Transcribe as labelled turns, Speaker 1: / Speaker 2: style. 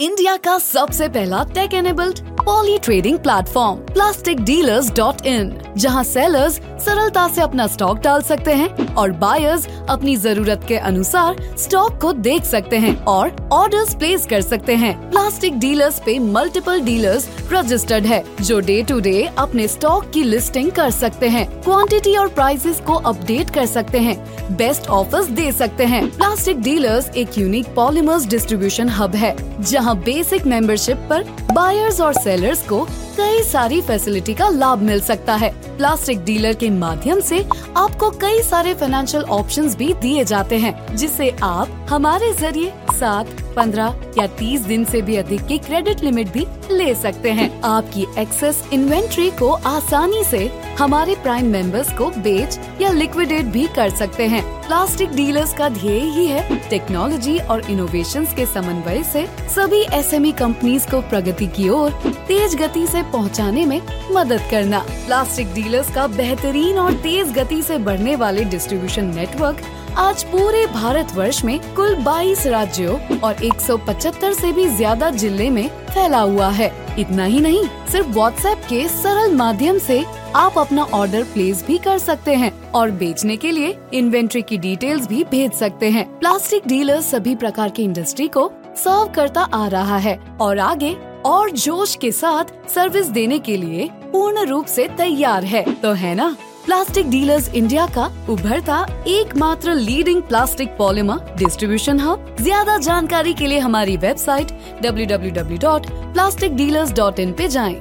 Speaker 1: India का सबसे पहला tech enabled poly trading platform plastic dealers dot in जहाँ सेलर्स सरलता से अपना स्टॉक डाल सकते हैं और बायर्स अपनी ज़रूरत के अनुसार स्टॉक को देख सकते हैं और ऑर्डर्स प्लेस कर सकते हैं। प्लास्टिक डीलर्स पे मल्टीपल डीलर्स रजिस्टर्ड है, जो डे टू डे अपने स्टॉक की लिस्टिंग कर सकते हैं। क्वांटिटी और प्राइसेस को अपडेट कर सकते हैं बेस्ट ऑफर्स दे सकते हैं। प्लास्टिक डीलर्स एक यूनिक पॉलीमर्स डिस्ट्रीब्यूशन हब है, जहाँ जहाँ बेसिक मेंबरशिप पर बायर्स और सेलर्स को कई सारी फैसिलिटी का लाभ मिल सकता है। प्लास्टिक डीलर के माध्यम से आपको कई सारे फाइनेंशियल ऑप्शंस भी दिए जाते हैं जिसे आप हमारे ज़रिए साथ 15 या 30 दिन से भी अधिक की क्रेडिट लिमिट भी ले सकते हैं। आपकी एक्सेस इन्वेंट्री को आसानी से हमारे प्राइम मेंबर्स को बेच या लिक्विडेट भी कर सकते हैं। प्लास्टिक डीलर्स का ध्येय ही है टेक्नोलॉजी और इनोवेशन के समन्वय से सभी एसएमई कंपनीज़ को प्रगति की ओर तेज गति से पहुँचाने में मदद करना। प्लास्टिक डीलर्स का बेहतरीन और तेज गति से बढ़ने वाले डिस्ट्रीब्यूशन नेटवर्क आज पूरे भारत वर्ष में कुल 22 राज्यों और 175 से भी ज़्यादा ज़िले में फैला हुआ है। इतना ही नहीं, सिर्फ़ व्हाट्सएप के सरल माध्यम से आप अपना ऑर्डर प्लेस भी कर सकते हैं और बेचने के लिए इन्वेंट्री की डिटेल्स भी भेज सकते हैं। प्लास्टिक डीलर सभी प्रकार की इंडस्ट्री को सर्व करता आ रहा है और आगे और जोश के साथ सर्विस देने के लिए पूर्ण रूप से तैयार है। तो है ना? प्लास्टिक डीलर्स इंडिया का उभरता एकमात्र leading plastic polymer distribution hub ज़्यादा जानकारी के लिए हमारी website W W W dot plastic dealers dot in पे जाएँ।